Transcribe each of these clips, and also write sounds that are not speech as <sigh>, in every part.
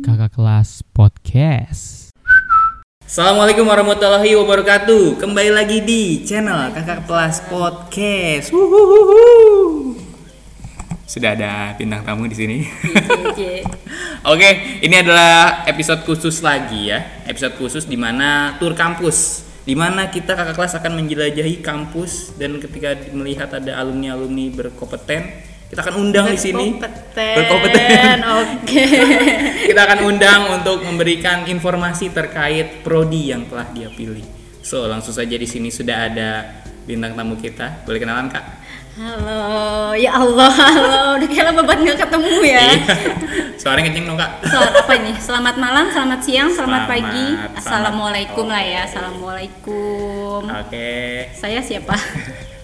Kakak kelas podcast. Assalamualaikum warahmatullahi wabarakatuh. Kembali lagi di channel Kakak Kelas Podcast. Wuhuhuhu. Sudah ada bintang tamu di sini. <laughs> Oke, ini adalah episode khusus lagi ya. Episode khusus di mana tur kampus. Di mana kita kakak kelas akan menjelajahi kampus dan ketika melihat ada alumni-alumni berkompeten, kita akan undang di sini. Berkompeten. <laughs> Oke. kita akan undang untuk memberikan informasi terkait prodi yang telah dia pilih. So, langsung saja di sini sudah ada bintang tamu kita. Boleh kenalan, Kak? Halo, ya Allah, halo. Udah kayak lama banget nggak ketemu ya. Iya. Suaranya kenceng dong, Kak. Selamat apa nih? Selamat malam, selamat siang, selamat, Selamat, pagi. selamat. Assalamualaikum lah ya. Assalamualaikum. Oke. Saya siapa? <laughs>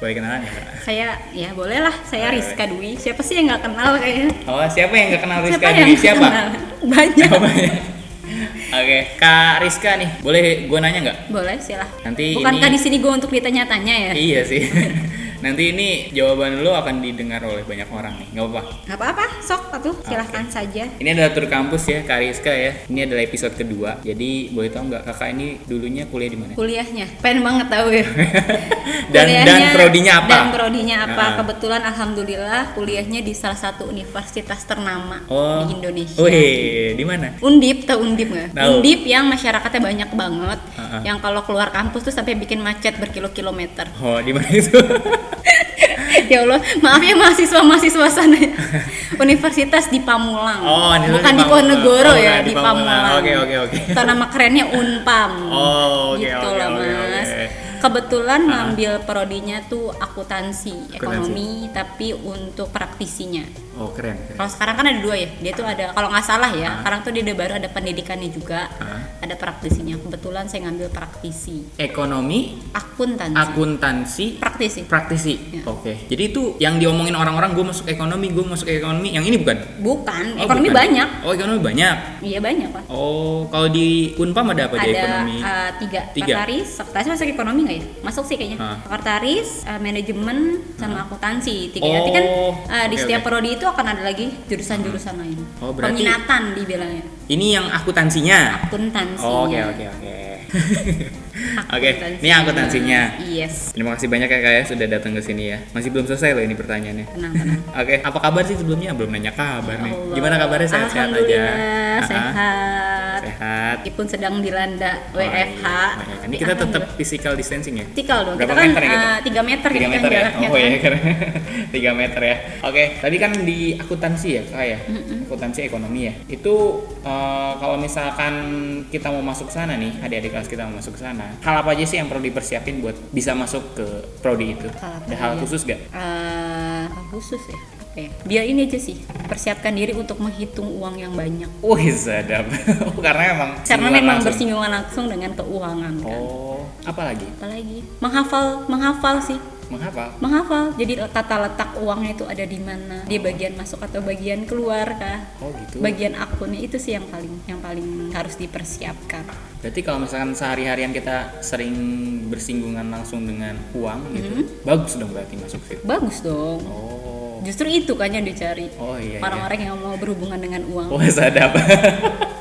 Boleh kenalan ya, saya ya boleh lah. Saya. Rizka Dwi. Siapa sih yang nggak kenal kayaknya? Oh, siapa yang nggak kenal Rizka siapa Dwi? Siapa? kenal? Banyak. Ya? Oke, Kak Rizka nih, boleh gue nanya nggak? boleh silahkan. Nanti Bukankah ini- di sini gue untuk ditanya-tanya ya? Iya sih. <laughs> Nanti ini jawaban lo akan didengar oleh banyak orang nih, nggak apa-apa. Nggak apa-apa, sok atuh silahkan saja. Ini adalah tur kampus ya, Kak Rizka ya. Ini adalah episode kedua. Jadi boleh tahu nggak kakak ini dulunya kuliah di mana? kuliahnya pengen banget tahu ya <laughs> <laughs> Dan dan Kuliahnya- prodinya apa? dan prodinya apa Ah. kebetulan alhamdulillah kuliahnya di salah satu universitas ternama Oh. di Indonesia Wih, di mana? Undip tau Undip nggak? Undip yang masyarakatnya banyak banget, Ah, ah. yang kalau keluar kampus tuh sampai bikin macet berkilo-kilometer. Oh, di mana itu? <laughs> <laughs> ya Allah, maaf ya mahasiswa-mahasiswa sana. Universitas di Pamulang, Oh, bukan di. Ponegoro Oh, ya, di Pamulang. Oke, oke, oke. Nama kerennya Unpam. Oh, oke, gitu oke, oke. Oke. Kebetulan Ah. ngambil prodinya tuh akuntansi, ekonomi, tapi untuk praktisinya. Oh, keren, keren. Kalau sekarang kan ada dua ya, dia tuh ada kalau nggak salah ya, Ah. sekarang tuh dia udah baru ada pendidikannya juga, Ah. ada praktisinya. Kebetulan saya ngambil praktisi, Ekonomi, akuntansi, akuntansi, praktisi. praktisi. Ya. Oke. Jadi itu yang diomongin orang-orang gue masuk ekonomi, gue masuk ekonomi. Yang ini bukan? Bukan, Oh, ekonomi bukan. banyak. Oh, ekonomi banyak. Iya banyak pak. Oh, kalau di Unpam ada apa di ada ekonomi? uh, tiga, Tiga. sekretaris, sekretaris masuk ekonomi nggak ya? Masuk sih kayaknya. Sekretaris, uh, manajemen, sama akuntansi. Tiga. Oh, Nanti kan uh, di oke, setiap oke. prodi itu akan ada lagi jurusan-jurusan lain. Oh, berarti- Peminatan dibilangnya. Ini yang akuntansinya. Akuntansinya. Oh, Oke, oke, oke. <laughs> Oke, Akuntansinya. ini akuntansinya. Yes. Terima kasih banyak ya kak ya sudah datang ke sini ya. Masih belum selesai loh ini pertanyaannya. Tenang, tenang. <laughs> Oke, apa kabar sih sebelumnya? Belum nanya kabar nih. Allah. Gimana kabarnya sehat-sehat aja? Sehat. Sehat. Meskipun sedang dilanda Oh, WFH. iya. Oh, iya. Ini kita tetap physical distancing ya? Tikal dong. Berapa kita kan meter ya 3 meter 3 kita kan meter ya? Oh kan. iya, <laughs> karena 3 meter ya. Oke, tadi kan di akuntansi ya kak ya? Akuntansi ekonomi ya. Itu eh, kalau misalkan kita mau masuk sana nih, adik-adik kelas kita mau masuk sana, hal apa aja sih yang perlu dipersiapin buat bisa masuk ke prodi itu? Hal Ada hal aja? khusus gak? Eh, khusus ya. Apa ya? Biar ini aja sih, persiapkan diri untuk menghitung uang yang banyak. Wih, sadap. <laughs> Karena emang Karena memang langsung. bersinggungan langsung dengan keuangan kan. Oh, apa lagi? Apalagi menghafal, menghafal sih. Menghafal? Menghafal. Jadi tata letak uangnya itu ada di mana. Dia bagian masuk atau bagian keluar kah? Oh gitu. Bagian akunnya itu sih yang paling yang paling harus dipersiapkan. Berarti kalau misalkan sehari-harian kita sering bersinggungan langsung dengan uang gitu, Mm-hmm. bagus dong berarti masuk situ. Bagus dong. Oh. Justru itu kan yang dicari. Oh iya. iya. Orang-orang yang mau berhubungan dengan uang. Wah, sadap. <laughs>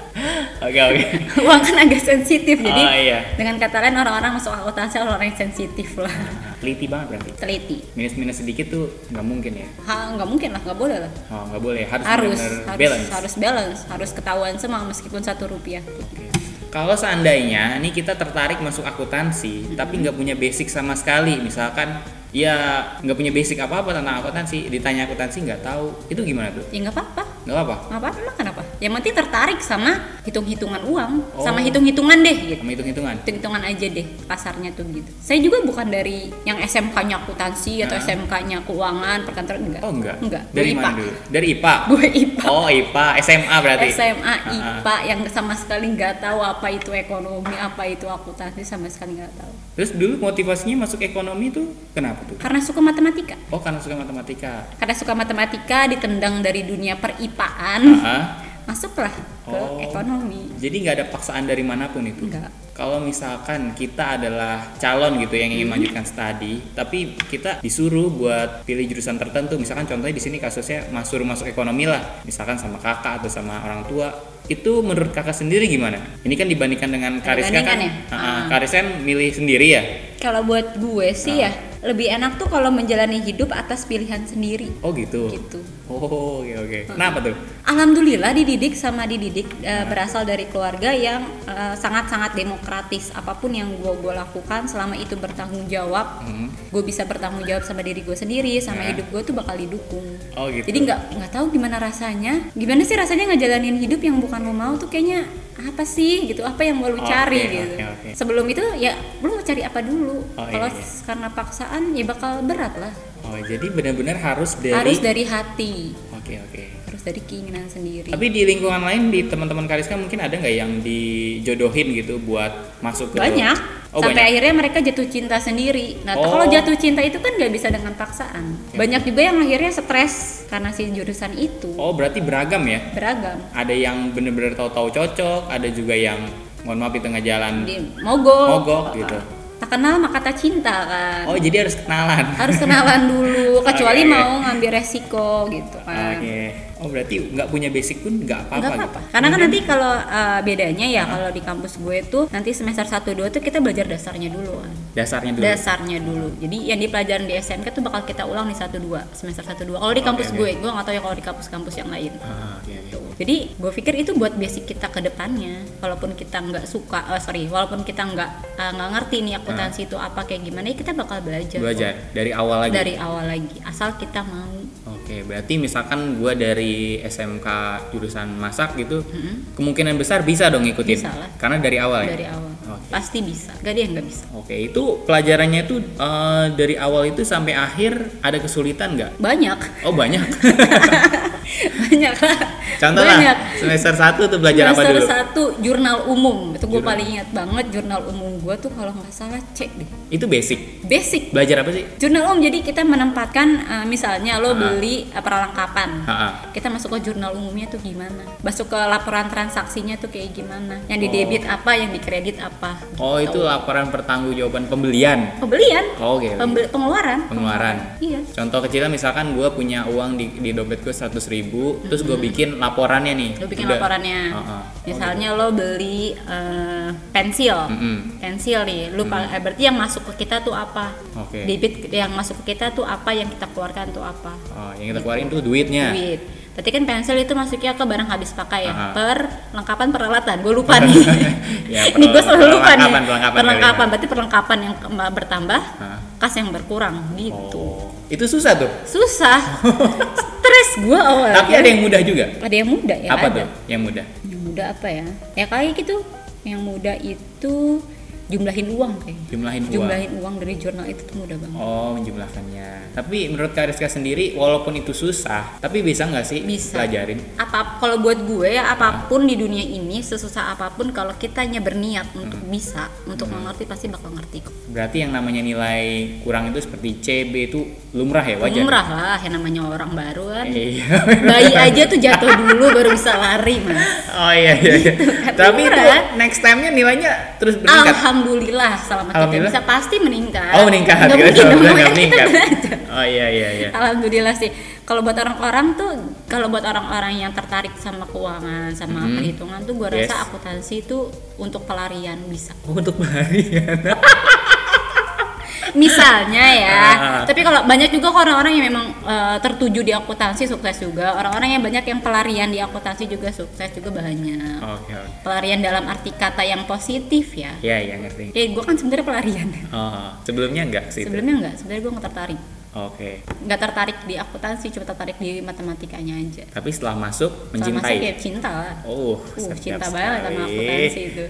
Oke, oke. <laughs> uang kan agak sensitif jadi Oh, iya. dengan kata lain orang-orang masuk akuntansi orang yang sensitif lah Teliti banget berarti. teliti Minus-minus sedikit tuh nggak mungkin ya. ha nggak mungkin lah nggak boleh lah Oh, nggak boleh. Harus harus benar-benar harus balance. harus balance harus ketahuan semua meskipun satu rupiah Oke. Kalau seandainya nih kita tertarik masuk akuntansi, tapi nggak punya basic sama sekali, misalkan ya nggak punya basic apa-apa tentang akuntansi, ditanya akuntansi nggak tahu, itu gimana tuh? ya nggak apa-apa Nggak apa? nggak apa-apa emang yang penting tertarik sama hitung-hitungan uang Oh. sama hitung-hitungan deh gitu Sama hitung-hitungan. hitung-hitungan aja deh kasarnya tuh gitu saya juga bukan dari yang SMK-nya akuntansi atau Ah. SMK-nya keuangan perkantoran enggak Oh enggak. enggak Dari mana IPA. dulu? Dari IPA. <laughs> gue IPA Oh IPA, SMA berarti. SMA, Ah, IPA yang sama sekali nggak tahu apa itu ekonomi, apa itu akuntansi sama sekali nggak tahu. Terus dulu motivasinya masuk ekonomi tuh kenapa tuh? Karena suka matematika. Oh karena suka matematika. Karena suka matematika ditendang dari dunia peripaan. Ah, masuklah ke Oh. ekonomi Jadi nggak ada paksaan dari mana pun itu. enggak Kalau misalkan kita adalah calon gitu yang ingin Hmm. melanjutkan studi, tapi kita disuruh buat pilih jurusan tertentu, misalkan contohnya di sini kasusnya mas suruh masuk ekonomi lah, misalkan sama kakak atau sama orang tua, itu menurut kakak sendiri gimana? Ini kan dibandingkan dengan Kariska kan, ya? Ah, ah, Ah. Kariska kan milih sendiri ya. kalau buat gue sih Ah. ya lebih enak tuh kalau menjalani hidup atas pilihan sendiri Oh gitu. gitu Oh oke oke. Kenapa tuh? Alhamdulillah dididik sama dididik eh, berasal dari keluarga yang eh, sangat-sangat demokratis apa pun yang gue gue lakukan selama itu bertanggung jawab Hmm. gue bisa bertanggung jawab sama diri gue sendiri sama Ya. hidup gue tuh bakal didukung Oh gitu. jadi nggak nggak tahu gimana rasanya gimana sih rasanya ngejalanin hidup yang bukan lo mau tuh kayaknya apa sih gitu apa yang mau lu cari oke, gitu oke. sebelum itu ya lu mau cari apa dulu Oh, iya, kalau iya. karena paksaan ya bakal berat lah Oh jadi benar-benar harus dari. harus dari hati Oke oke. harus dari keinginan sendiri Tapi di lingkungan lain di teman-teman Kariska mungkin ada nggak yang dijodohin gitu buat masuk ke banyak Oh, sampai banyak. akhirnya mereka jatuh cinta sendiri nah Oh. kalau jatuh cinta itu kan nggak bisa dengan paksaan Ya. banyak juga yang akhirnya stres karena si jurusan itu Oh berarti beragam ya? beragam Ada yang bener-bener tahu-tahu cocok, ada juga yang mohon maaf di tengah jalan. di mogok Mogok gitu. Tak kenal maka tak cinta kan Oh jadi harus kenalan. harus kenalan dulu <laughs> kecuali Oke. mau ngambil resiko gitu kan Oke. Oh berarti nggak punya basic pun nggak apa-apa Nggak gitu. apa-apa. Karena kan nanti kalau uh, bedanya ya kalau di kampus gue tuh nanti semester 1 2 tuh kita belajar dasarnya dulu kan. Dasarnya dulu. Dasarnya dulu. Jadi yang dipelajarin di SMK tuh bakal kita ulang di 1 2 semester 1 2. Kalau di Oke, kampus oke. gue, gue nggak tahu ya kalau di kampus-kampus yang lain. Ah, oke, oke. Jadi gue pikir itu buat basic kita ke depannya. Walaupun kita nggak suka, oh sorry, walaupun kita nggak uh, nggak ngerti nih akuntansi itu apa kayak gimana, ya kita bakal belajar. kok. Belajar dari awal lagi. dari awal lagi. Asal kita mau. Oke, berarti misalkan gua dari SMK jurusan masak gitu, kemungkinan besar bisa dong ngikutin. Bisa lah. Karena dari awal ya. dari awal. Oke. Pasti bisa. Gak ada yang nggak bisa. Oke, itu pelajarannya tuh eh, dari awal itu sampai akhir ada kesulitan nggak? Banyak. Oh banyak. <laughs> banyak lah Contoh banyak lah, semester 1 tuh belajar apa semester dulu? satu jurnal umum itu gue paling ingat banget jurnal umum gue tuh kalau nggak salah cek deh Itu basic. basic Belajar apa sih? jurnal umum jadi kita menempatkan uh, misalnya lo beli uh, perlengkapan Ha-ha. kita masuk ke jurnal umumnya tuh gimana masuk ke laporan transaksinya tuh kayak gimana yang di Oh. debit apa yang di kredit apa Oh, itu laporan pertanggungjawaban pembelian. pembelian Oh, Oke. Pembel- pengeluaran Pengeluaran. iya Contoh kecilnya misalkan gue punya uang di, di dompet gue 100 ribu, terus gue bikin laporannya nih. lo bikin Udah. laporannya Ha-ha. misalnya lo beli uh, pensil Mm-mm. pensil nih lu pal- eh, berarti yang masuk ke kita tuh apa Oke. debit yang masuk ke kita tuh apa yang kita keluarkan tuh apa Oh, yang kita keluarin tuh duitnya. duit berarti kan pensil itu masuknya ke barang habis pakai ya Aha. perlengkapan peralatan gue lupa nih <laughs> Ya, <laughs> ini gue selalu lupa nih perlengkapan, perlengkapan ya. berarti perlengkapan yang bertambah Hah. kas yang berkurang gitu Oh, itu susah tuh. susah <laughs> stres gue awalnya Tapi ada yang mudah juga. ada yang muda ya apa ada. tuh? Yang mudah. yang muda apa ya ya kayak gitu yang muda itu jumlahin uang kayak Jumlahin uang. jumlahin uang dari jurnal itu tuh mudah banget Oh, menjumlahkannya. Tapi menurut Kak Rizka sendiri, walaupun itu susah, tapi bisa nggak sih Bisa. pelajarin? apa kalau buat gue ya apa pun di dunia ini sesusah apa pun kalau kitanya berniat untuk Hmm. bisa untuk mengerti pasti bakal ngerti kok Berarti yang namanya nilai kurang itu seperti CB itu lumrah ya, wajar? lumrah lah yang namanya orang baru kan Iya. bayi aja tuh jatuh dulu baru bisa lari mas Oh iya iya. iya. kan, Tapi itu next time-nya nilainya terus meningkat. alhamdulillah selama kita Alhamdulillah. bisa pasti meningkat Oh meningkat. Kira mungkin dong kita meningkat. Oh iya iya iya. Alhamdulillah sih. Kalau buat orang-orang tuh, kalau buat orang-orang yang tertarik sama keuangan, sama Mhm. perhitungan tuh, gue rasa Yes. akuntansi itu untuk pelarian bisa. Oh, untuk pelarian. <laughs> Misalnya ya. <laughs> Ah. Tapi kalau banyak juga orang-orang yang memang eh, tertuju di akuntansi sukses juga. Orang-orang yang banyak yang pelarian di akuntansi juga sukses juga banyak. Oke oke. Pelarian dalam arti kata yang positif ya. Iya iya ngerti. Eh, gue kan sebenarnya pelarian. Oh, sebelumnya enggak sih? itu? Sebelumnya enggak, sebenarnya gue nggak tertarik. Oke. Nggak tertarik di akuntansi, cuma tertarik di matematikanya aja. Tapi setelah masuk Sama saya mencintai. kayak cinta lah. Oh, Uh, cinta banget sama sekali. akuntansi itu.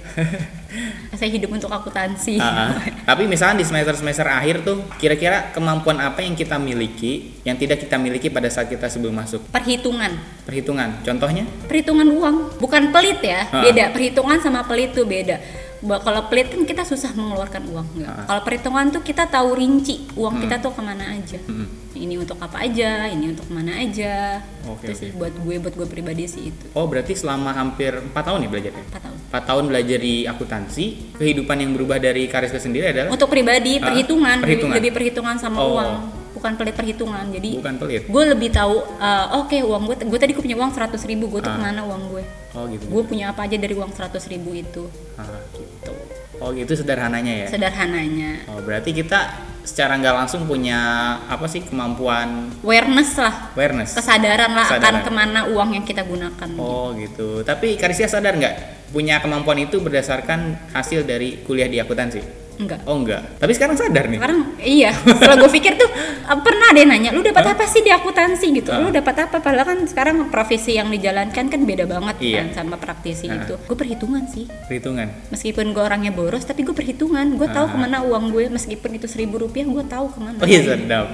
<laughs> Saya hidup untuk akuntansi. Ah, ah. Tapi misalnya di semester-semester akhir tuh, kira-kira kemampuan apa yang kita miliki yang tidak kita miliki pada saat kita sebelum masuk Perhitungan, perhitungan? Contohnya? perhitungan uang, bukan pelit ya, Ah. beda. Perhitungan sama pelit tuh beda. Kalau pelit kan kita susah mengeluarkan uang nggak. Ah. Kalau perhitungan tuh kita tahu rinci uang Hmm. kita tuh ke mana aja. Mm-mm. Ini untuk apa aja, ini untuk mana aja. Oke, itu sih buat gue, buat gue pribadi sih itu. Oh berarti selama hampir 4 tahun ya belajarnya? 4 tahun. 4 tahun belajar di akuntansi, kehidupan yang berubah dari Kariska sendiri adalah Untuk pribadi Ah, perhitungan, lebih- perhitungan. lebih perhitungan sama Oh. uang, bukan pelit perhitungan. Jadi bukan pelit. gue lebih tahu uh, oke uang gue gue tadi gue punya uang 100 ribu gue tuh Ah. ke mana uang gue Oh gitu. gue punya apa aja dari uang 100 ribu itu Ah, gitu. Oh gitu sederhananya ya. sederhananya Oh berarti kita secara nggak langsung punya apa sih kemampuan awareness lah awareness. kesadaran lah akan Kesadaran. ke mana uang yang kita gunakan Oh gitu. Tapi Karisia sadar nggak punya kemampuan itu berdasarkan hasil dari kuliah di akuntansi? Enggak Oh enggak. Tapi sekarang sadar nih. sekarang iya setelah gue pikir tuh uh, pernah deh nanya lu dapat apa sih di akuntansi gitu Ah. lu dapat apa padahal kan sekarang profesi yang dijalankan kan beda banget Iya. kan sama praktisi Ah. itu gue perhitungan sih Perhitungan. meskipun gue orangnya boros tapi gue perhitungan gue tahu Ah. ke mana uang gue meskipun itu seribu rupiah gue tahu ke mana Oh iya sedap.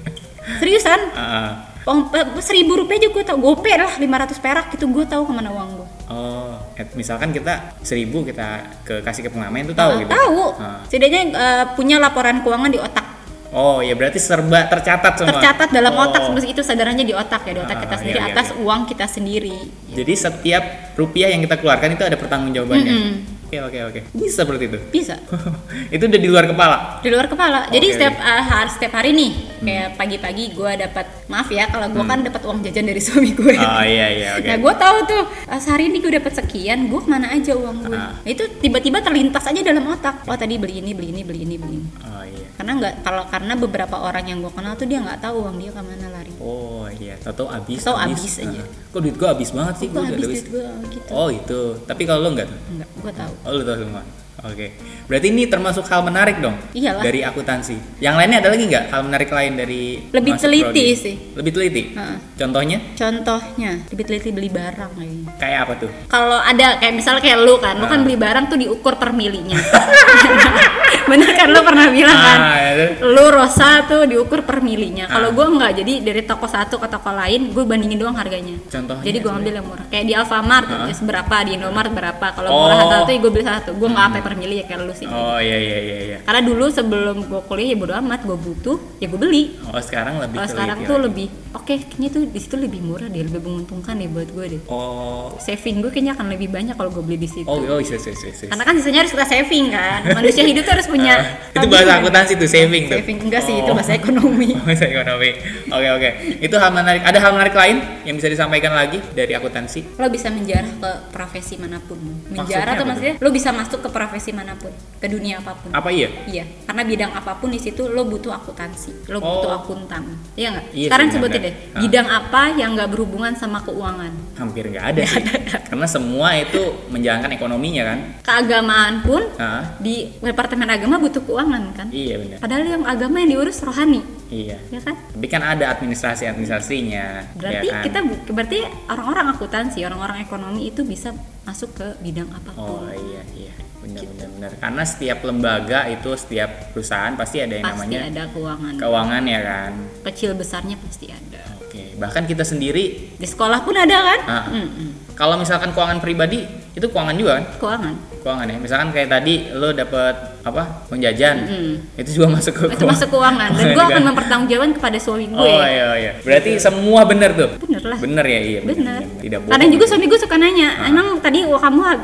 <laughs> seriusan Ah, uang pe- seribu rupiah aja gue tahu gope lah 500 perak gitu gue tahu ke mana uang gue oh, et- misalkan kita seribu kita ke kasih ke pengamen tuh tahu Ah, gitu. tahu Ah. setidaknya eh, punya laporan keuangan di otak Oh ya berarti serba tercatat semua. tercatat dalam Oh. otak itu sadarannya di otak ya di otak Ah, kita iya, sendiri iya, atas iya. uang kita sendiri Jadi setiap rupiah yang kita keluarkan itu ada pertanggungjawabannya. Mm-mm. Oke oke oke. Bisa seperti itu. bisa <laughs> itu udah di luar kepala. di luar kepala jadi Hmm. setiap eh, hari setiap hari nih kayak pagi-pagi gue dapat maaf ya kalau gue kan dapat uang jajan dari <laughs> suami gue Oh iya iya Hmm. oke. Nah gue tahu tuh ah, sehari ini gue dapat sekian, gue ke mana aja uang gue? Ah. Nah, itu tiba-tiba terlintas aja dalam otak. Oh tadi beli ini, beli ini, beli ini, beli ini. Oh iya. Karena nggak kalau karena beberapa orang yang gue kenal tuh dia nggak tahu uang dia ke mana lari. Oh iya. Tahu abis. Tahu habis aja. Ah. Kok duit gua habis banget sih? Gue habis. duit gue gitu. Oh itu. Tapi kalau lo enggak tuh? Enggak, gue tahu. Oh lu tahu semua. Oke. Berarti ini termasuk hal menarik dong Iyalah. dari akuntansi. Yang lainnya ada lagi nggak hal menarik lain dari Lebih teliti prodi? sih. Lebih teliti. Heeh. Contohnya Contohnya, lebih teliti beli barang kayaknya. kayak apa tuh? Kalau ada kayak misalnya kayak lu kan, lu kan beli barang tuh diukur per milinya. <laughs> Bener kan lu pernah bilang kan? Itu. Lu rosa tuh diukur per milinya. Kalau Ah. gua nggak, jadi dari toko satu ke toko lain, gue bandingin doang harganya. Contohnya Jadi gue sebenarnya? ambil yang murah. Kayak di Alfamart ya berapa, di Indomaret berapa. Kalau Oh. murah satu, gue beli satu. Gue nggak sampai per mili ya kayak lu sih. Oh iya iya iya iya. Karena dulu sebelum gue kuliah ya bodo amat, gue butuh, ya gue beli. Oh sekarang lebih teliti sekarang tuh lagi. lebih, oke, kayaknya tuh di situ lebih murah deh, lebih menguntungkan deh buat gue deh. Oh Saving gue kayaknya akan lebih banyak kalau gue beli di situ. oh oh iya iya iya. iya. Karena kan sisanya harus kita saving kan. <laughs> Manusia hidup tuh harus punya. Ah, itu bahasa akuntansi tuh saving tuh. Saving enggak sih, itu Oh. bahasa ekonomi. <laughs> Bahasa ekonomi. Oke oke. Itu hal menarik. Ada hal menarik lain yang bisa disampaikan lagi dari akuntansi? lo bisa menjarah ke profesi mana pun menjarah Maksudnya tuh maksudnya lo bisa masuk ke profesi mana pun ke dunia apa pun Apa iya? iya karena bidang apa pun di situ lo butuh akuntansi lo Oh. butuh akuntan iya nggak Iya sekarang sebutin. Deh Ah. bidang apa yang nggak berhubungan sama keuangan Hampir nggak ada sih. Karena semua itu menjalankan ekonominya kan. keagamaan pun Ah, di departemen agama butuh keuangan kan iya benar. padahal yang agama yang diurus rohani Iya. ya kan Tapi kan ada administrasi administrasinya. berarti ya kan? kita bu- berarti orang-orang akuntansi orang-orang ekonomi itu bisa masuk ke bidang apa pun Oh iya iya benar benar benar. Karena setiap lembaga itu setiap perusahaan pasti ada yang pasti namanya ada keuangan keuangan ya kan. kecil besarnya pasti ada Oke. Bahkan kita sendiri di sekolah pun ada kan Ah. Mm-mm. kalau misalkan keuangan pribadi itu keuangan juga kan? keuangan Keuangan ya. Misalkan kayak tadi lo dapet apa uang jajan Mm. itu juga masuk ke itu masuk keuangan dan <laughs> gue Keuangan akan juga. mempertanggungjawabkan kepada suami gue Oh iya iya. Berarti semua benar tuh. bener lah Bener ya iya. bener Tidak bohong. kadang juga suami gue suka nanya Ah. emang tadi kamu ah,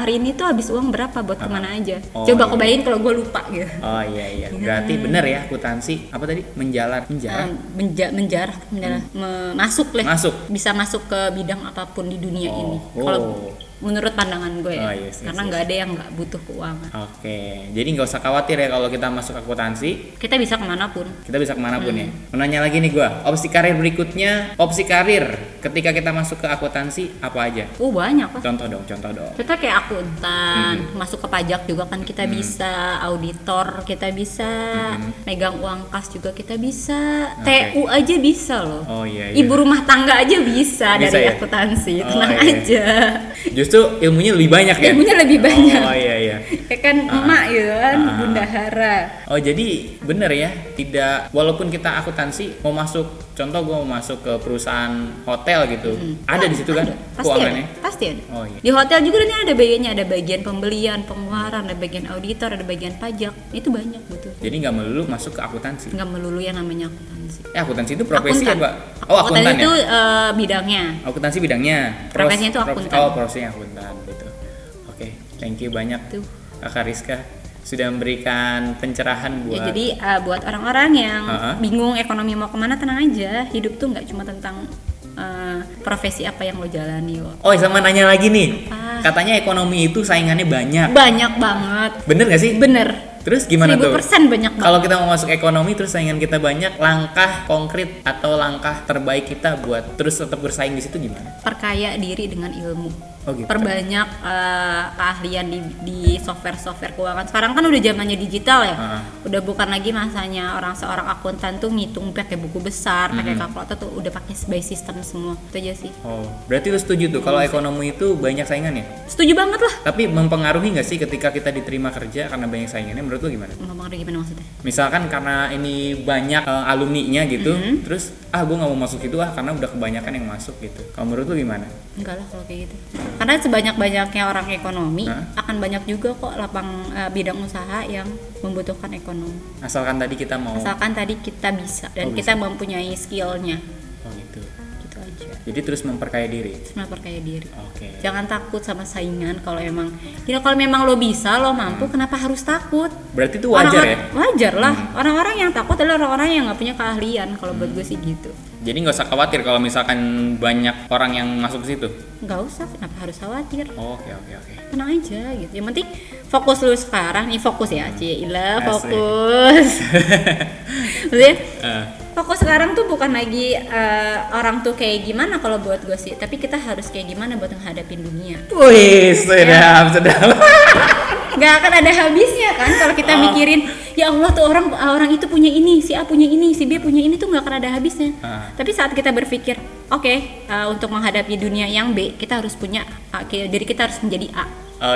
hari ini tuh habis uang berapa buat ke mana aja Oh, coba iya. aku bayangin kalau gue lupa gitu Oh iya iya. Berarti bener ya akuntansi apa tadi menjalar menjalar. Ah, menja- menjarah menjarah me- masuk lah Hmm. Masuk. bisa masuk ke bidang apa pun di dunia Oh, ini oh. Menurut pandangan gue ya Oh, yes, yes, karena yes. nggak ada yang nggak butuh keuangan Oke. Jadi nggak usah khawatir ya kalau kita masuk akuntansi kita bisa ke mana pun kita bisa ke mana pun Hmm. ya. Menanya lagi nih gua, opsi karir berikutnya, opsi karir ketika kita masuk ke akuntansi apa aja? oh banyak lah Contoh dong, contoh dong. kita kayak akuntan Hmm. masuk ke pajak juga kan kita bisa auditor kita bisa megang uang kas juga kita bisa Hmm. Oke. TU aja bisa loh Oh iya, iya. ibu rumah tangga aja bisa, Bisa dari ya? akuntansi Oh, tenang iya. aja <laughs> <laughs> Justru ilmunya lebih banyak ya. ilmunya lebih banyak Oh iya iya. <laughs> ya kan emak gitu kan Ah. bundahara Oh jadi bener ya, tidak walaupun kita akuntansi mau masuk, contoh gue mau masuk ke perusahaan hotel gitu, ada di situ kan Ada, pasti keuangannya. ada pasti ada Oh iya. di hotel juga nanti ada bagiannya ada bagian pembelian pengeluaran ada bagian auditor ada bagian pajak itu banyak betul Jadi nggak melulu masuk ke akuntansi. nggak melulu yang namanya akuntansi Eh akuntansi itu profesi Akuntan. ya pak? Oh Akuntan akuntan itu ya? eh, bidangnya Akuntansi bidangnya. Pros- Profesinya itu akuntan. Oh profesinya akuntan gitu. Oke, thank you banyak Tuh. kakak Rizka sudah memberikan pencerahan buat. Ya, jadi uh, buat orang-orang yang Ha-ha. bingung ekonomi mau ke mana tenang aja. Hidup tuh nggak cuma tentang uh, profesi apa yang lo jalani kok. Oh sama nanya lagi nih, Ah. katanya ekonomi itu saingannya banyak. Banyak banget. Bener gak sih? Bener. Terus gimana tuh? 1000% banyak banget. Kalau kita mau masuk ekonomi terus saingan kita banyak, langkah konkret atau langkah terbaik kita buat terus tetap bersaing di situ gimana? Perkaya diri dengan ilmu. Oh gitu. Perbanyak uh, keahlian di, di software-software keuangan. Sekarang kan udah zamannya digital ya. Ah. Udah bukan lagi masanya orang seorang akuntan tuh ngitung pakai buku besar, pakai kalkulator tuh udah pakai by system semua. Itu aja sih. Oh, berarti lu setuju tuh kalau ekonomi itu banyak saingannya? Setuju banget lah. Tapi mempengaruhi nggak sih ketika kita diterima kerja karena banyak saingannya? Menurut lu gimana? Ngomong gimana maksudnya? Misalkan karena ini banyak eh, alumni-nya gitu, Mm-hmm. terus ah gue nggak mau masuk itu ah karena udah kebanyakan yang masuk gitu. Kalau menurut lu gimana? Enggak lah kalau kayak gitu. Karena sebanyak-banyaknya orang ekonomi Hah? akan banyak juga kok lapang eh, bidang usaha yang membutuhkan ekonomi. Asalkan tadi kita mau. Asalkan tadi kita bisa dan Oh, kita mempunyai skillnya. Oh gitu. Gitu aja. Jadi terus memperkaya diri. Cuma percaya diri. Oke. Jangan takut sama saingan kalau emang ya kalau memang lo bisa, lo mampu, kenapa harus takut? Berarti itu Hmm. wajar Orang- ya? Hmm. Wajar lah. Orang-orang yang takut adalah orang-orang yang nggak punya keahlian. Kalau buat gue sih gitu. Jadi nggak usah khawatir kalau misalkan banyak orang yang masuk ke situ. Nggak usah, kenapa harus khawatir? Oh, Oke oke oke. tenang aja gitu yang penting fokus lu sekarang nih fokus ya Cila Asik. fokus <laughs> Maksudnya, Eh, fokus sekarang tuh bukan lagi eh, orang tuh kayak gimana kalau buat gue sih tapi kita harus kayak gimana buat menghadapin dunia Wih, sedap sedap. <laughs> nggak akan ada habisnya kan kalau kita Oh. mikirin ya Allah tuh orang orang itu punya ini si A punya ini si B punya ini tuh nggak akan ada habisnya Ah. tapi saat kita berpikir oke eh, untuk menghadapi dunia yang B kita harus punya kayak diri kita harus menjadi A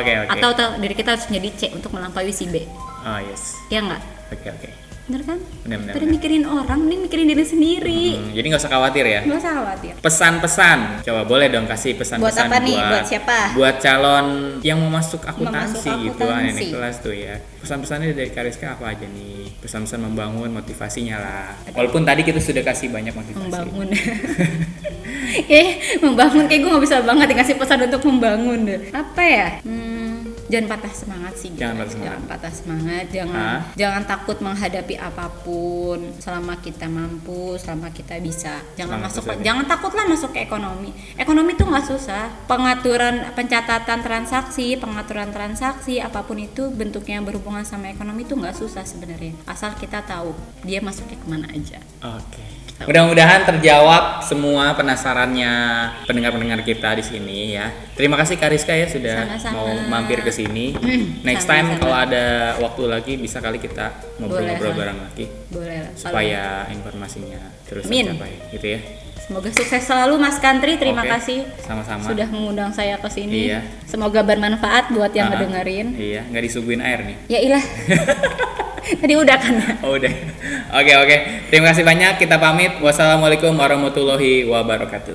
Oke oke. atau diri kita harus menjadi C untuk melampaui si B Oh yes. ya nggak Oke oke. Bener kan benar. Daripada benar. mikirin orang mending mikirin diri sendiri Hmm, jadi nggak usah khawatir ya. nggak usah khawatir Pesan-pesan, coba boleh dong kasih pesan-pesan Buat apa nih? Buat siapa? Buat calon yang mau masuk akuntansi masuk gitu akuntansi. ini kelas tuh ya. Pesan-pesannya dari Kariska apa aja nih? Pesan-pesan membangun motivasinya lah. Walaupun tadi kita sudah kasih banyak motivasi. membangun <laughs> Oke, membangun kayak gue nggak bisa banget dikasih pesan untuk membangun deh. Apa ya? Hmm, jangan patah semangat sih. Jangan patah semangat. Jangan patah semangat. Jangan Hah? jangan takut menghadapi apa pun. Selama kita mampu, selama kita bisa. Jangan Semangat masuk. terus ya. Jangan takutlah masuk ke ekonomi. Ekonomi tuh nggak susah. Pengaturan pencatatan transaksi, pengaturan transaksi, apa pun itu bentuknya yang berhubungan sama ekonomi itu nggak susah sebenarnya. Asal kita tahu dia masuknya ke mana aja. Oke. Mudah-mudahan terjawab semua penasarannya pendengar-pendengar kita di sini ya. Terima kasih Kariska ya sudah Sama-sama. mau mampir ke sini. Hmm, Next time sama-sama. kalau ada waktu lagi bisa kali kita ngobrol-ngobrol bareng lagi Boleh lah. Kalau- supaya informasinya terus Amin. tercapai gitu ya. Semoga sukses selalu Mas Kantri. Terima Oke, kasih Sama-sama. sudah mengundang saya ke sini. Iya. Semoga bermanfaat buat yang Ah, ngedengerin. Iya, nggak disuguhin air nih. Ya ilah. <laughs> Tadi udah kan. Oh udah. Oke oke. Terima kasih banyak. Kita pamit. Wassalamualaikum warahmatullahi wabarakatuh.